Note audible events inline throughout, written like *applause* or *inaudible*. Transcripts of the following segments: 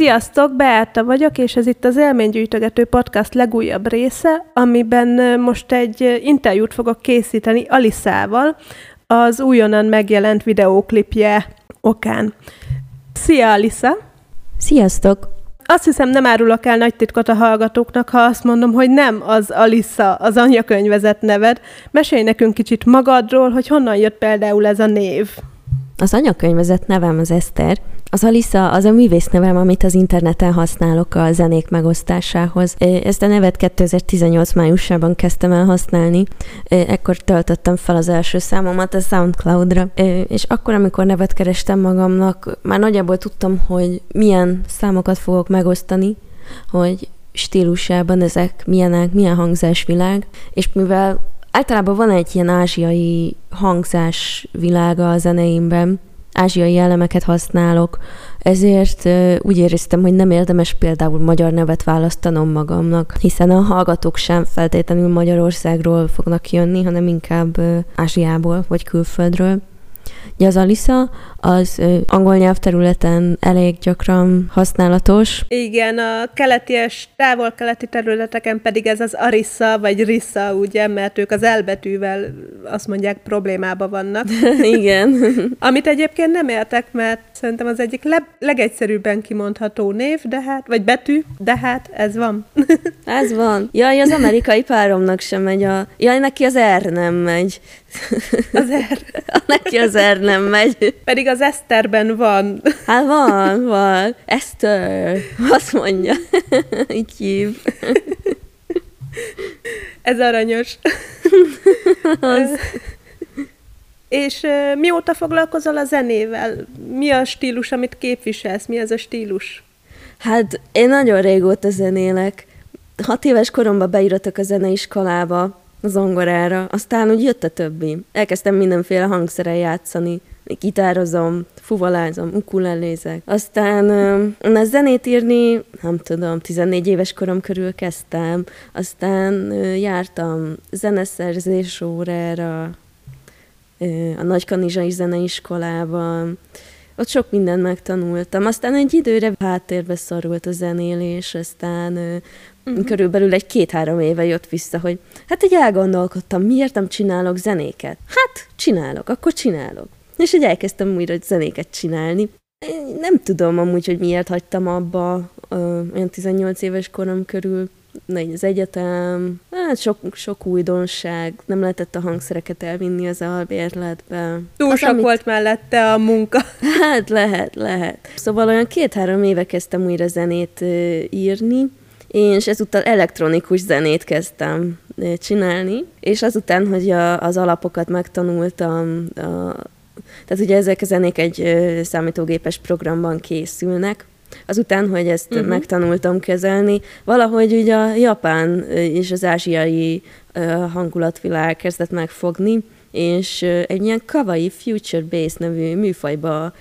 Sziasztok, Beáta vagyok, és ez itt az Élménygyűjtögető Podcast legújabb része, amiben most egy interjút fogok készíteni Aliszával, az újonnan megjelent videóklipje okán. Szia, Alisa! Sziasztok! Azt hiszem, nem árulok el nagy titkot a hallgatóknak, ha azt mondom, hogy nem az Alissa, az anyakönyvezet neved. Mesélj nekünk kicsit magadról, hogy honnan jött például ez a név. Az anyakönyvezet nevem az Eszter. Az Alisa az a művész nevem, amit az interneten használok a zenék megosztásához. Ezt a nevet 2018 májusában kezdtem el használni. Ekkor töltöttem fel az első számomat a Soundcloudra. És akkor, amikor nevet kerestem magamnak, már nagyjából tudtam, hogy milyen számokat fogok megosztani, hogy stílusában ezek milyenek, milyen hangzásvilág, és mivel általában van egy ilyen ázsiai hangzás világa a zeneimben, ázsiai elemeket használok, ezért úgy éreztem, hogy nem érdemes például magyar nevet választanom magamnak, hiszen a hallgatók sem feltétlenül Magyarországról fognak jönni, hanem inkább Ázsiából vagy külföldről. Ugye az Alisa az angol nyelvterületen elég gyakran használatos. Igen, a keleti és távol-keleti területeken pedig ez az Arissa vagy Rissa, ugye, mert ők az elbetűvel azt mondják problémába vannak. *laughs* Igen. *laughs* Amit egyébként nem értek, mert szerintem az egyik le- legegyszerűbben kimondható név, de hát, vagy betű, de hát ez van. *laughs* ez van. Jaj, az amerikai páromnak sem megy a... Jaj, neki az R nem megy. Az R. *laughs* neki az R nem megy. Pedig az Eszterben van. Hát van, van. Eszter. Azt mondja. *laughs* Így hív. Ez aranyos. Az. És mióta foglalkozol a zenével? Mi a stílus, amit képviselsz? Mi az a stílus? Hát én nagyon régóta zenélek. Hat éves koromban beírtak a zeneiskolába, a zongorára, aztán úgy jött a többi. Elkezdtem mindenféle hangszeren játszani, gitározom, fuvalázom, ukulelézek. Aztán na, zenét írni, nem tudom, 14 éves korom körül kezdtem, aztán jártam zeneszerzés órára, a Nagykanizsai Zeneiskolában, ott sok mindent megtanultam. Aztán egy időre háttérbe szorult a zenélés, aztán uh-huh. körülbelül egy két-három éve jött vissza, hogy hát így elgondolkodtam, miért nem csinálok zenéket? Hát, csinálok, akkor csinálok. És így elkezdtem újra zenéket csinálni. Én nem tudom amúgy, hogy miért hagytam abba olyan 18 éves korom körül az egyetem, hát sok, sok újdonság, nem lehetett a hangszereket elvinni az albérletbe. Túl az, sok amit... volt mellette a munka. Hát lehet, lehet. Szóval olyan két-három éve kezdtem újra zenét írni, és ezúttal elektronikus zenét kezdtem csinálni, és azután, hogy a, az alapokat megtanultam, a, tehát ugye ezek a zenék egy számítógépes programban készülnek, Azután, hogy ezt uh-huh. megtanultam kezelni, valahogy ugye a japán és az ázsiai hangulatvilág kezdett megfogni, és egy ilyen kawaii future bass nevű műfajba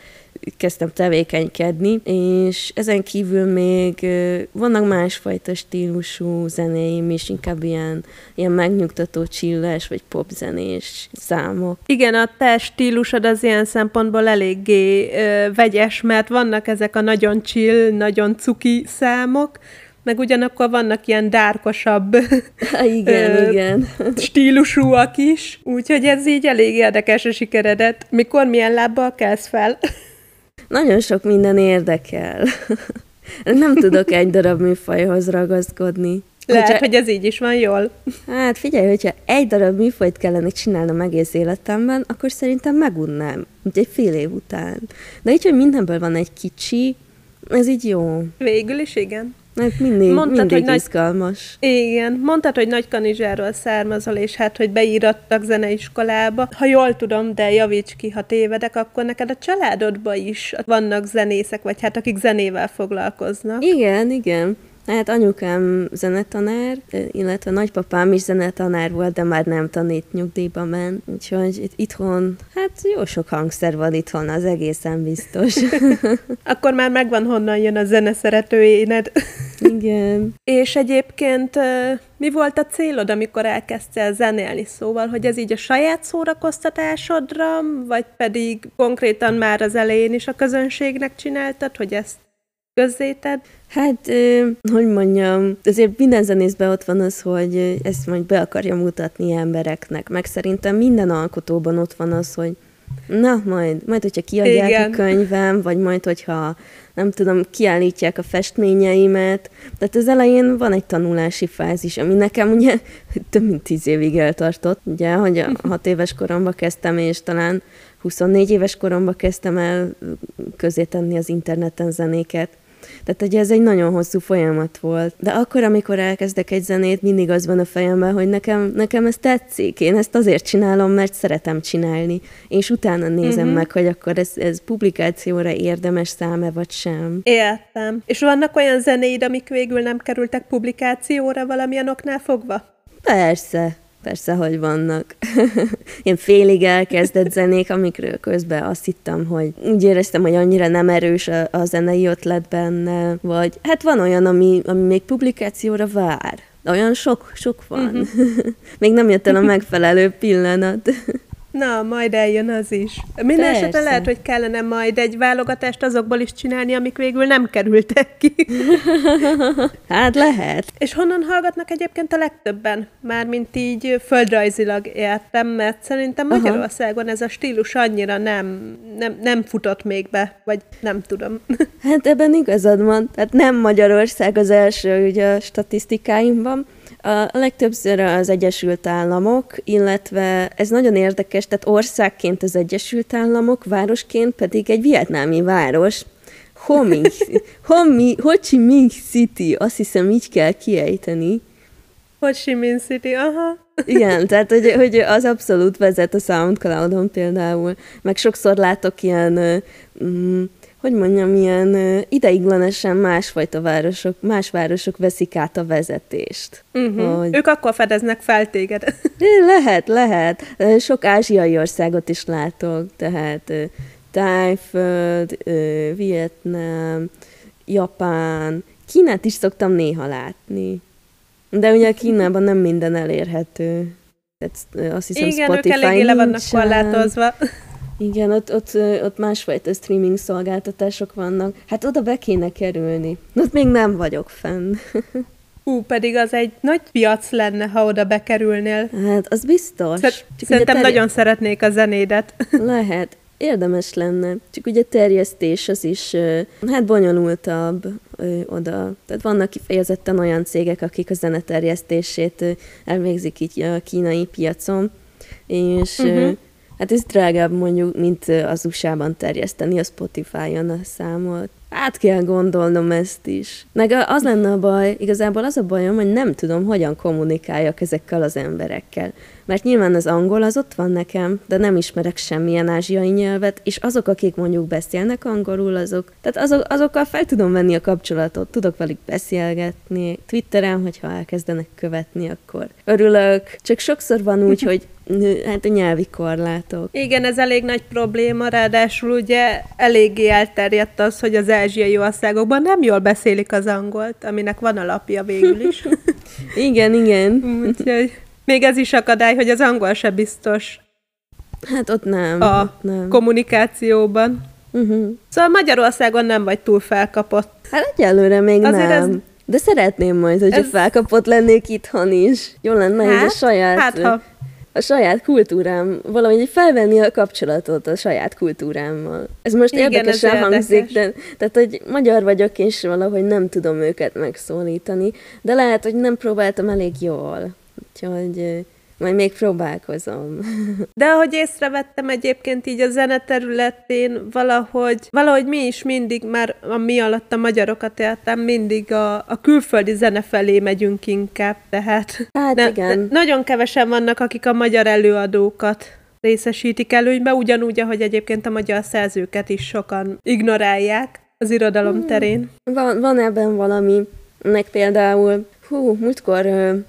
kezdtem tevékenykedni, és ezen kívül még vannak másfajta stílusú zenéim is, inkább ilyen, ilyen megnyugtató csilles vagy popzenés számok. Igen, a te stílusod az ilyen szempontból eléggé ö, vegyes, mert vannak ezek a nagyon chill, nagyon cuki számok, meg ugyanakkor vannak ilyen dárkosabb *laughs* igen, ö, igen. stílusúak is, úgyhogy ez így elég érdekes a sikeredet. Mikor, milyen lábbal kezd fel? Nagyon sok minden érdekel. *laughs* Nem tudok egy darab műfajhoz ragaszkodni. Lehet, hogyha... hogy ez így is van jól. Hát figyelj, hogyha egy darab műfajt kellene csinálnom egész életemben, akkor szerintem megunnám, mint egy fél év után. De így, hogy mindenből van egy kicsi, ez így jó. Végül is igen. Hát mindig, Mondtad, mindig hogy izgalmas. Nagy... Igen, mondtad, hogy Nagy Kanizsáról származol, és hát, hogy beírattak zeneiskolába. Ha jól tudom, de javíts ki, ha tévedek, akkor neked a családodban is vannak zenészek, vagy hát akik zenével foglalkoznak. Igen, igen. Hát anyukám zenetanár, illetve nagypapám is zenetanár volt, de már nem tanít, nyugdíjba ment. Úgyhogy itt, itthon, hát jó sok hangszer van itthon, az egészen biztos. *laughs* Akkor már megvan, honnan jön a zeneszerető éned. Igen. És egyébként mi volt a célod, amikor elkezdtél zenélni? Szóval, hogy ez így a saját szórakoztatásodra, vagy pedig konkrétan már az elején is a közönségnek csináltad, hogy ezt közzéted? Hát, hogy mondjam, azért minden zenészben ott van az, hogy ezt majd be akarja mutatni embereknek, meg szerintem minden alkotóban ott van az, hogy na, majd, majd hogyha kiadják Igen. a könyvem, vagy majd, hogyha nem tudom, kiállítják a festményeimet. Tehát az elején van egy tanulási fázis, ami nekem ugye *laughs* több mint tíz évig eltartott, ugye, hogy a *laughs* hat éves koromban kezdtem, és talán 24 éves koromban kezdtem el közé tenni az interneten zenéket. Tehát ugye ez egy nagyon hosszú folyamat volt. De akkor, amikor elkezdek egy zenét, mindig az van a fejemben, hogy nekem, nekem ez tetszik. Én ezt azért csinálom, mert szeretem csinálni. És utána nézem uh-huh. meg, hogy akkor ez, ez publikációra érdemes száme, vagy sem. Értem. És vannak olyan zenéid, amik végül nem kerültek publikációra valamilyen oknál fogva? Persze. Persze, hogy vannak. *laughs* Ilyen félig elkezdett zenék, amikről közben azt hittem, hogy úgy éreztem, hogy annyira nem erős a, a zenei ötlet benne, vagy hát van olyan, ami, ami még publikációra vár. Olyan sok, sok van. Uh-huh. *laughs* még nem jött el a megfelelő pillanat. Na, majd eljön az is. Minden esetre lehet, hogy kellene majd egy válogatást azokból is csinálni, amik végül nem kerültek ki. *laughs* hát lehet. És honnan hallgatnak egyébként a legtöbben? Mármint így földrajzilag értem, mert szerintem Magyarországon ez a stílus annyira nem, nem, nem futott még be, vagy nem tudom. *laughs* hát ebben igazad van. Tehát nem Magyarország az első ugye a statisztikáimban, a legtöbbször az Egyesült Államok, illetve ez nagyon érdekes, tehát országként az Egyesült Államok, városként pedig egy vietnámi város, Ho Minh, *laughs* Ho, Minh, Ho Chi Minh City, azt hiszem így kell kiejteni. Ho Chi Minh City, aha. Igen, tehát hogy, hogy az abszolút vezet a SoundCloud-on például, meg sokszor látok ilyen mm, hogy mondjam, ilyen ideiglenesen másfajta városok, más városok veszik át a vezetést. Uh-huh. Hogy... Ők akkor fedeznek fel téged. *laughs* Lehet, lehet. Sok ázsiai országot is látok, tehát Tájföld, Vietnám, Japán, Kínát is szoktam néha látni. De ugye Kínában nem minden elérhető. Tehát azt hiszem Igen, Spotify ők eléggé le vannak korlátozva. *laughs* Igen, ott, ott, ott másfajta streaming szolgáltatások vannak. Hát oda be kéne kerülni. Ott még nem vagyok fenn. *laughs* Hú, pedig az egy nagy piac lenne, ha oda bekerülnél. Hát, az biztos. Szer- Szerintem terj- nagyon szeretnék a zenédet. *laughs* Lehet. Érdemes lenne. Csak ugye terjesztés az is, hát bonyolultabb oda. Tehát vannak kifejezetten olyan cégek, akik a zeneterjesztését elvégzik így a kínai piacon, és uh-huh Hát ez drágább mondjuk, mint az USA-ban terjeszteni a Spotify-on a számot. Át kell gondolnom ezt is. Meg az lenne a baj, igazából az a bajom, hogy nem tudom, hogyan kommunikáljak ezekkel az emberekkel. Mert nyilván az angol az ott van nekem, de nem ismerek semmilyen ázsiai nyelvet, és azok, akik mondjuk beszélnek angolul, azok, tehát azok, azokkal fel tudom venni a kapcsolatot, tudok velük beszélgetni. Twitteren, hogyha elkezdenek követni, akkor örülök. Csak sokszor van úgy, hogy hát a nyelvi korlátok. Igen, ez elég nagy probléma, ráadásul ugye eléggé elterjedt az, hogy az ázsiai országokban nem jól beszélik az angolt, aminek van alapja végül is. *laughs* igen, igen. Úgyhogy még ez is akadály, hogy az angol se biztos. Hát ott nem. A ott nem. kommunikációban. Uh-huh. Szóval Magyarországon nem vagy túl felkapott. Hát egyelőre még Azért nem. Ez... De szeretném majd, hogyha ez... felkapott lennék itthon is. Jó lenne, hát, hogy a saját hát, ha a saját kultúrám, valahogy felvenni a kapcsolatot a saját kultúrámmal. Ez most Igen, érdekesen ez hangzik, érdekes. de tehát, hogy magyar vagyok, és valahogy nem tudom őket megszólítani, de lehet, hogy nem próbáltam elég jól. Úgyhogy majd még próbálkozom. De ahogy észrevettem egyébként így a zene területén, valahogy, valahogy mi is mindig, már a mi alatt a magyarokat éltem, mindig a, a külföldi zene felé megyünk inkább, tehát hát ne, igen. Ne, nagyon kevesen vannak, akik a magyar előadókat részesítik előnybe, ugyanúgy, ahogy egyébként a magyar szerzőket is sokan ignorálják az irodalom hmm. terén. Van, van ebben valami. Nek például Hú, múltkor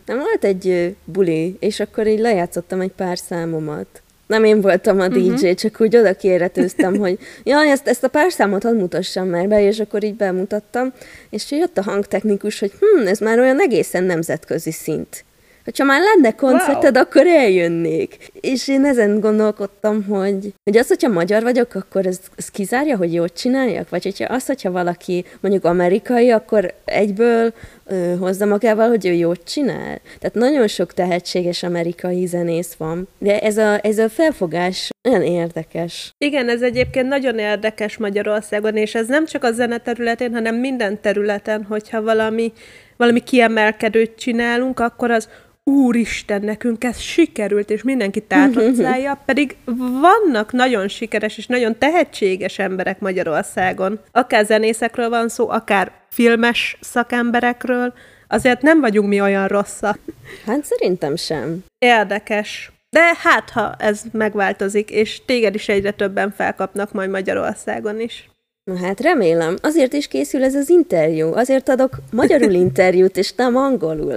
nem volt egy buli, és akkor így lejátszottam egy pár számomat. Nem én voltam a DJ, uh-huh. csak úgy oda kéretőztem, hogy *laughs* jaj, ezt, ezt a pár számot hadd mutassam már be, és akkor így bemutattam, és jött a hangtechnikus, hogy hm, ez már olyan egészen nemzetközi szint. Hogyha már lenne koncerted, wow. akkor eljönnék. És én ezen gondolkodtam, hogy, hogy az, hogyha magyar vagyok, akkor ez, ez kizárja, hogy jót csináljak? Vagy hogyha az, hogyha valaki mondjuk amerikai, akkor egyből ö, hozza magával, hogy ő jót csinál. Tehát nagyon sok tehetséges amerikai zenész van. De ez a, ez a felfogás nagyon érdekes. Igen, ez egyébként nagyon érdekes Magyarországon, és ez nem csak a zene területén, hanem minden területen, hogyha valami, valami kiemelkedőt csinálunk, akkor az úristen, nekünk ez sikerült, és mindenki tátrocálja, *laughs* pedig vannak nagyon sikeres és nagyon tehetséges emberek Magyarországon. Akár zenészekről van szó, akár filmes szakemberekről, azért nem vagyunk mi olyan rosszak. Hát szerintem sem. Érdekes. De hát, ha ez megváltozik, és téged is egyre többen felkapnak majd Magyarországon is. Na hát remélem. Azért is készül ez az interjú. Azért adok magyarul interjút, és nem angolul.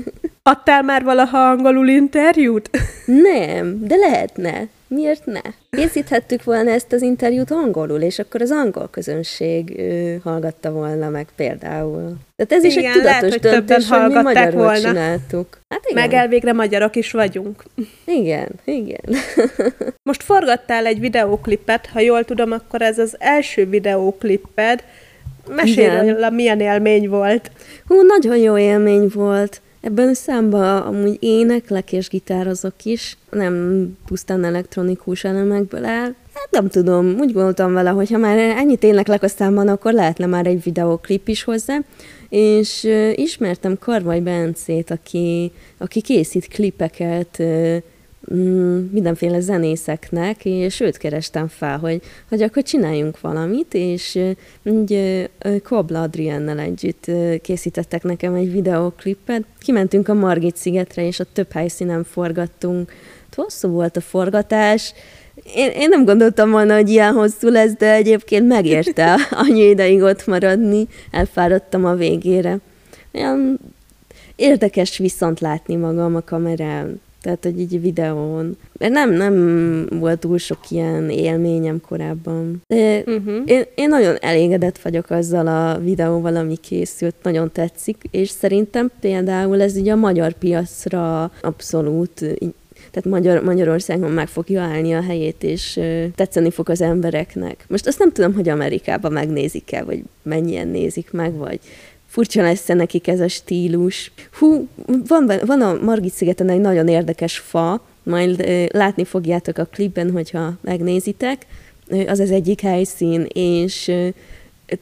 *laughs* Adtál már valaha angolul interjút? Nem, de lehetne. Miért ne? Készíthettük volna ezt az interjút angolul, és akkor az angol közönség ő, hallgatta volna meg például. Tehát ez igen, is egy tudatos lehet, hogy döntés, hogy mi magyarul volna. csináltuk. Hát igen. Meg elvégre magyarok is vagyunk. Igen, igen. Most forgattál egy videóklipet, ha jól tudom, akkor ez az első videókliped. Mesélj róla, milyen élmény volt. Hú, nagyon jó élmény volt. Ebben a számban amúgy éneklek és gitározok is, nem pusztán elektronikus elemekből áll. Hát nem tudom, úgy gondoltam vele, hogy ha már ennyit éneklek a számban, akkor lehetne már egy videóklip is hozzá, és ismertem Karvaj Bencét, aki, aki készít klipeket mindenféle zenészeknek, és őt kerestem fel, hogy, hogy akkor csináljunk valamit, és így Kobla Adriennel együtt készítettek nekem egy videóklipet. Kimentünk a Margit szigetre, és a több helyszínen forgattunk. Hosszú volt a forgatás, én, én nem gondoltam volna, hogy ilyen hosszú lesz, de egyébként megérte *laughs* annyi ideig ott maradni, elfáradtam a végére. Olyan érdekes viszont látni magam a kamerán. Tehát, hogy így videón. Nem, nem volt túl sok ilyen élményem korábban. De uh-huh. én, én nagyon elégedett vagyok azzal a videóval, ami készült, nagyon tetszik, és szerintem például ez így a magyar piacra abszolút tehát Magyar, Magyarországon meg fogja állni a helyét, és tetszeni fog az embereknek. Most azt nem tudom, hogy Amerikában megnézik-e, vagy mennyien nézik meg, vagy furcsa lesz -e nekik ez a stílus. Hú, van, van a Margit szigeten egy nagyon érdekes fa, majd látni fogjátok a klipben, hogyha megnézitek. Az az egyik helyszín, és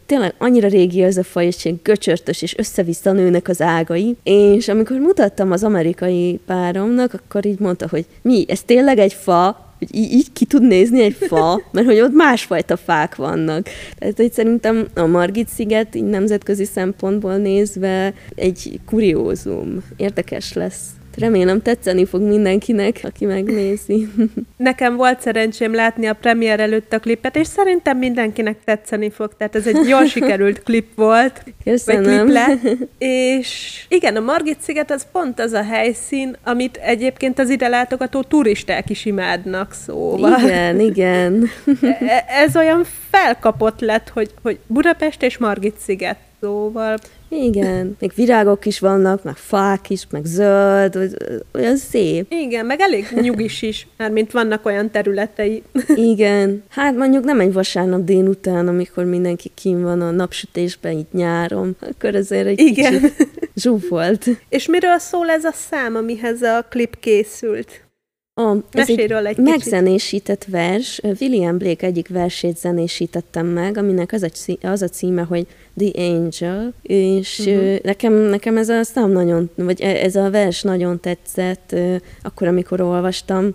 tényleg annyira régi az a faj, és ilyen göcsörtös, és össze-vissza nőnek az ágai, és amikor mutattam az amerikai páromnak, akkor így mondta, hogy mi, ez tényleg egy fa? Hogy így, így ki tud nézni egy fa, mert hogy ott másfajta fák vannak. Tehát hogy szerintem a Margit-sziget így nemzetközi szempontból nézve egy kuriózum. Érdekes lesz. Remélem tetszeni fog mindenkinek, aki megnézi. *laughs* Nekem volt szerencsém látni a premier előtt a klipet, és szerintem mindenkinek tetszeni fog. Tehát ez egy jól sikerült klip volt. Köszönöm. Vagy klip lett. *laughs* És igen, a Margit-sziget az pont az a helyszín, amit egyébként az ide látogató turisták is imádnak, szóval. Igen, igen. *laughs* E, ez olyan felkapott lett, hogy, hogy Budapest és Margit-sziget. Szóval igen, még virágok is vannak, meg fák is, meg zöld, olyan szép. Igen, meg elég nyugis is, mert mint vannak olyan területei. Igen, hát mondjuk nem egy vasárnap délután, amikor mindenki kim van a napsütésben, így nyáron, akkor azért egy Igen. kicsit zsúfolt. És miről szól ez a szám, amihez a klip készült? A, ez egy, egy megzenésített vers. William Blake egyik versét zenésítettem meg, aminek az a, az a címe, hogy The Angel, és uh-huh. nekem, nekem ez a szám nagyon, vagy e, ez a vers nagyon tetszett, akkor, amikor olvastam,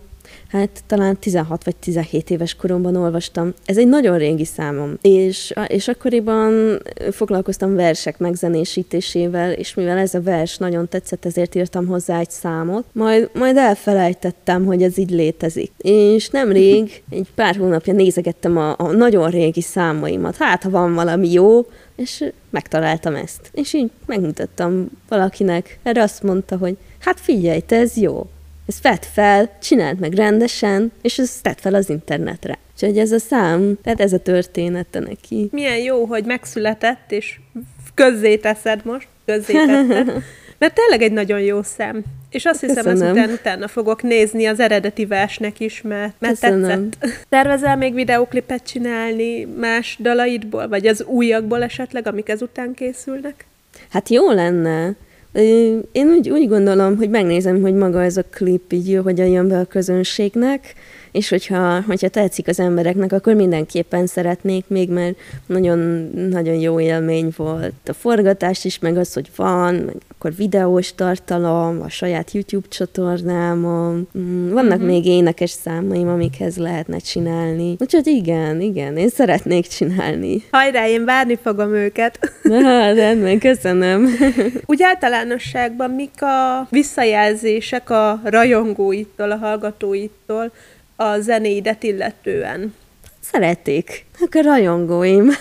hát talán 16 vagy 17 éves koromban olvastam. Ez egy nagyon régi számom, és, és akkoriban foglalkoztam versek megzenésítésével, és mivel ez a vers nagyon tetszett, ezért írtam hozzá egy számot, majd, majd elfelejtettem, hogy ez így létezik. És nemrég, *laughs* egy pár hónapja nézegettem a, a nagyon régi számaimat, hát ha van valami jó, és megtaláltam ezt. És így megmutattam valakinek, erre azt mondta, hogy hát figyelj, te ez jó. Ez vedd fel, csináld meg rendesen, és ez tedd fel az internetre. Úgyhogy ez a szám, tehát ez a története neki. Milyen jó, hogy megszületett, és közzé teszed most, közzé *laughs* Mert tényleg egy nagyon jó szám. És azt hiszem, Köszönöm. ezután utána fogok nézni az eredeti versnek is, mert, mert Köszönöm. tetszett. *laughs* Tervezel még videóklipet csinálni más dalaidból, vagy az újakból esetleg, amik ezután készülnek? Hát jó lenne. Én úgy, úgy gondolom, hogy megnézem, hogy maga ez a klip így hogyan jön be a közönségnek, és hogyha, hogyha tetszik az embereknek, akkor mindenképpen szeretnék még, mert nagyon, nagyon jó élmény volt. A forgatás is, meg az, hogy van, meg akkor videós tartalom, a saját YouTube csatornámon. Mm, Vannak uh-huh. még énekes számaim, amikhez lehetne csinálni. Úgyhogy igen, igen, én szeretnék csinálni. Hajrá, én várni fogom őket. *laughs* Na, rendben, köszönöm. *laughs* Úgy általánosságban mik a visszajelzések a rajongóittól, a hallgatóittól a zenéidet illetően? Szeretik. Akkor rajongóim. *laughs*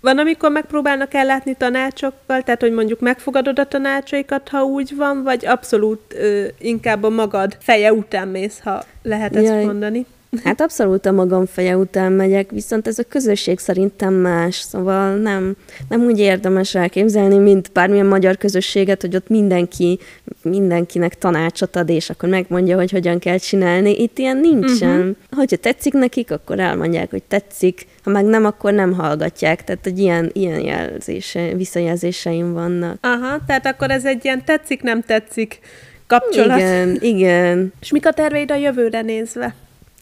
Van, amikor megpróbálnak ellátni tanácsokkal, tehát hogy mondjuk megfogadod a tanácsaikat, ha úgy van, vagy abszolút ö, inkább a magad feje után mész, ha lehet ezt Jaj. mondani. *laughs* Hát abszolút a magam feje után megyek, viszont ez a közösség szerintem más, szóval nem, nem úgy érdemes elképzelni, mint bármilyen magyar közösséget, hogy ott mindenki, mindenkinek tanácsot ad, és akkor megmondja, hogy hogyan kell csinálni. Itt ilyen nincsen. Uh-huh. Hogyha tetszik nekik, akkor elmondják, hogy tetszik, ha meg nem, akkor nem hallgatják. Tehát, hogy ilyen, ilyen jelzése, visszajelzéseim vannak. Aha, tehát akkor ez egy ilyen tetszik, nem tetszik kapcsolat. Igen, igen. És mik a terveid a jövőre nézve?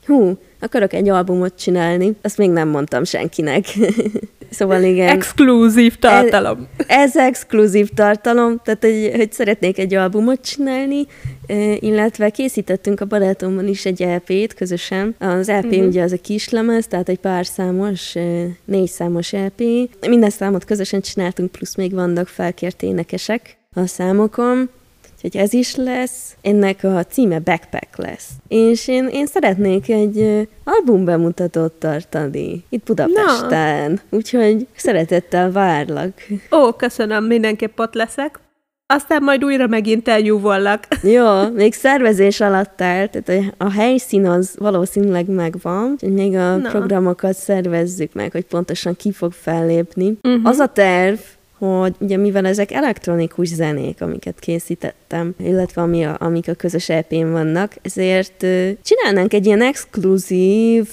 Hú, akarok egy albumot csinálni, azt még nem mondtam senkinek. *laughs* szóval igen. Exkluzív tartalom. Ez exkluzív tartalom, tehát hogy, hogy szeretnék egy albumot csinálni, illetve készítettünk a barátommal is egy EP-t közösen. Az EP uh-huh. ugye az a kislemez, tehát egy pár számos, négy számos EP. Minden számot közösen csináltunk, plusz még vannak felkért énekesek a számokon. Úgyhogy ez is lesz. Ennek a címe Backpack lesz. És én, én szeretnék egy album bemutatót tartani itt Budapesten. Úgyhogy szeretettel várlak. Ó, köszönöm, mindenképp ott leszek. Aztán majd újra megint eljúvollak. Jó, még szervezés alatt áll, tehát a, helyszín az valószínűleg megvan, úgyhogy még a Na. programokat szervezzük meg, hogy pontosan ki fog fellépni. Uh-huh. Az a terv, hogy ugye mivel ezek elektronikus zenék, amiket készítettem, illetve ami a, amik a közös EP-n vannak, ezért csinálnánk egy ilyen exkluzív,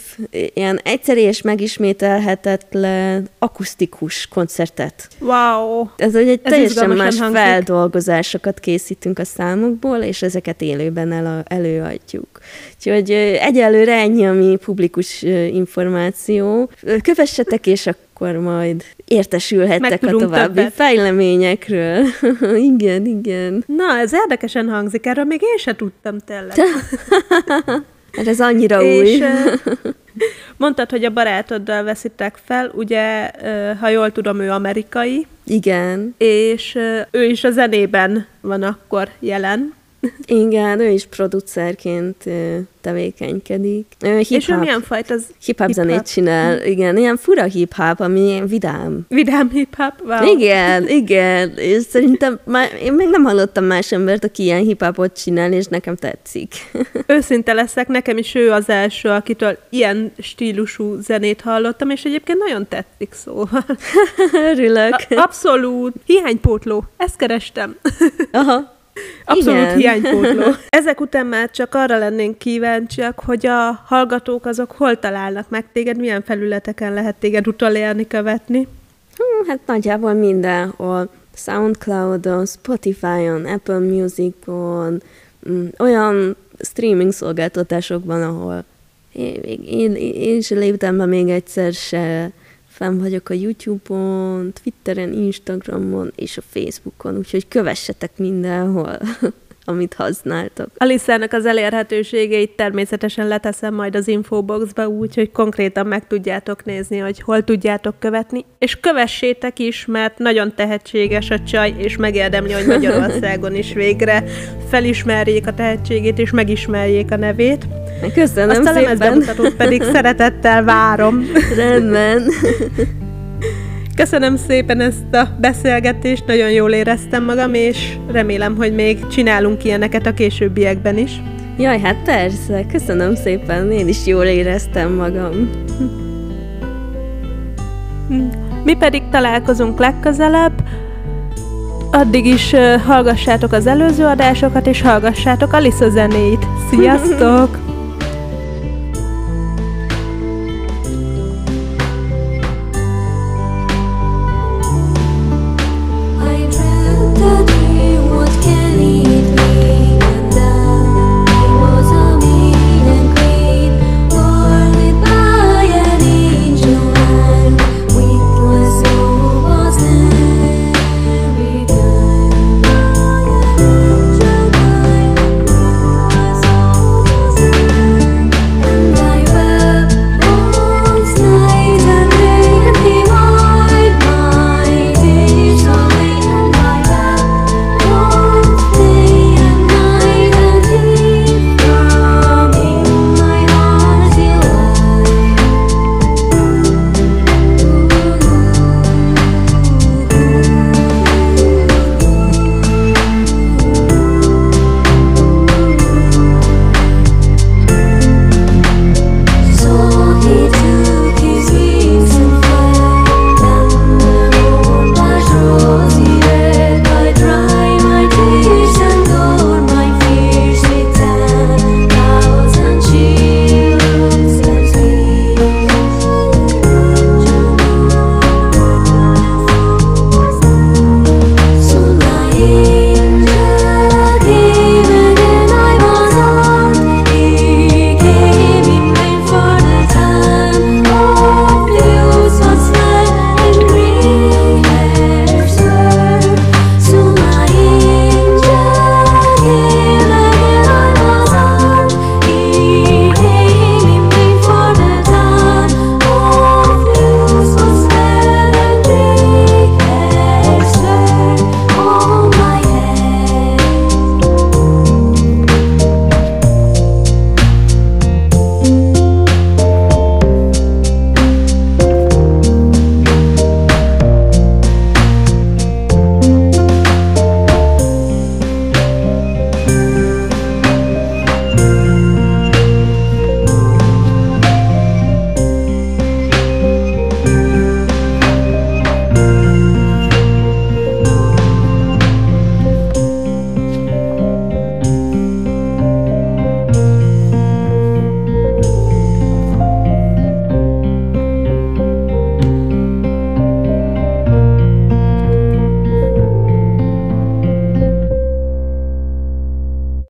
ilyen egyszerű és megismételhetetlen akusztikus koncertet. Wow. Ez hogy egy Ez teljesen más hangzik. feldolgozásokat készítünk a számokból, és ezeket élőben el, előadjuk. Úgyhogy egyelőre ennyi, ami publikus információ. Kövessetek, és akkor majd értesülhettek a további többet. fejleményekről. *laughs* igen, igen. Na, ez érdekesen hangzik, erről még én se tudtam tényleg. *laughs* Hát ez annyira És új. ö, *laughs* mondtad, hogy a barátoddal veszitek fel, ugye, ha jól tudom, ő amerikai, Igen. és ő is a zenében van akkor jelen. Igen, ő is producerként tevékenykedik. Ő És ő hip-hop, milyen fajta az hip-hop zenét hip-hop? csinál. Igen, ilyen fura hip-hop, ami vidám. vidám hip-hop? Wow. Igen, igen, és szerintem már, én még nem hallottam más embert, aki ilyen hip-hopot csinál, és nekem tetszik. *laughs* Őszinte leszek, nekem is ő az első, akitől ilyen stílusú zenét hallottam, és egyébként nagyon tetszik szóval. *laughs* Örülök. A- abszolút hiánypótló, ezt kerestem. Aha. Abszolút Igen. hiánypótló. *laughs* Ezek után már csak arra lennénk kíváncsiak, hogy a hallgatók azok hol találnak meg téged, milyen felületeken lehet téged utolérni, követni. Hm, hát nagyjából mindenhol. Soundcloudon, Spotify-on, Apple Music-on, mm, olyan streaming szolgáltatásokban, ahol én, én, én, én sem léptem be még egyszer se. Fenn vagyok a YouTube-on, Twitteren, Instagramon és a Facebookon, úgyhogy kövessetek mindenhol, *laughs* amit használtok. Aliszának az elérhetőségeit természetesen leteszem majd az infoboxba, úgy, hogy konkrétan meg tudjátok nézni, hogy hol tudjátok követni, és kövessétek is, mert nagyon tehetséges a csaj, és megérdemli, hogy Magyarországon is végre felismerjék a tehetségét, és megismerjék a nevét. Köszönöm Azt a szépen! pedig szeretettel várom. Rendben. Köszönöm szépen ezt a beszélgetést, nagyon jól éreztem magam, és remélem, hogy még csinálunk ilyeneket a későbbiekben is. Jaj, hát persze, köszönöm szépen, én is jól éreztem magam. Mi pedig találkozunk legközelebb. addig is uh, hallgassátok az előző adásokat, és hallgassátok Alisa zenéit. Sziasztok! *laughs*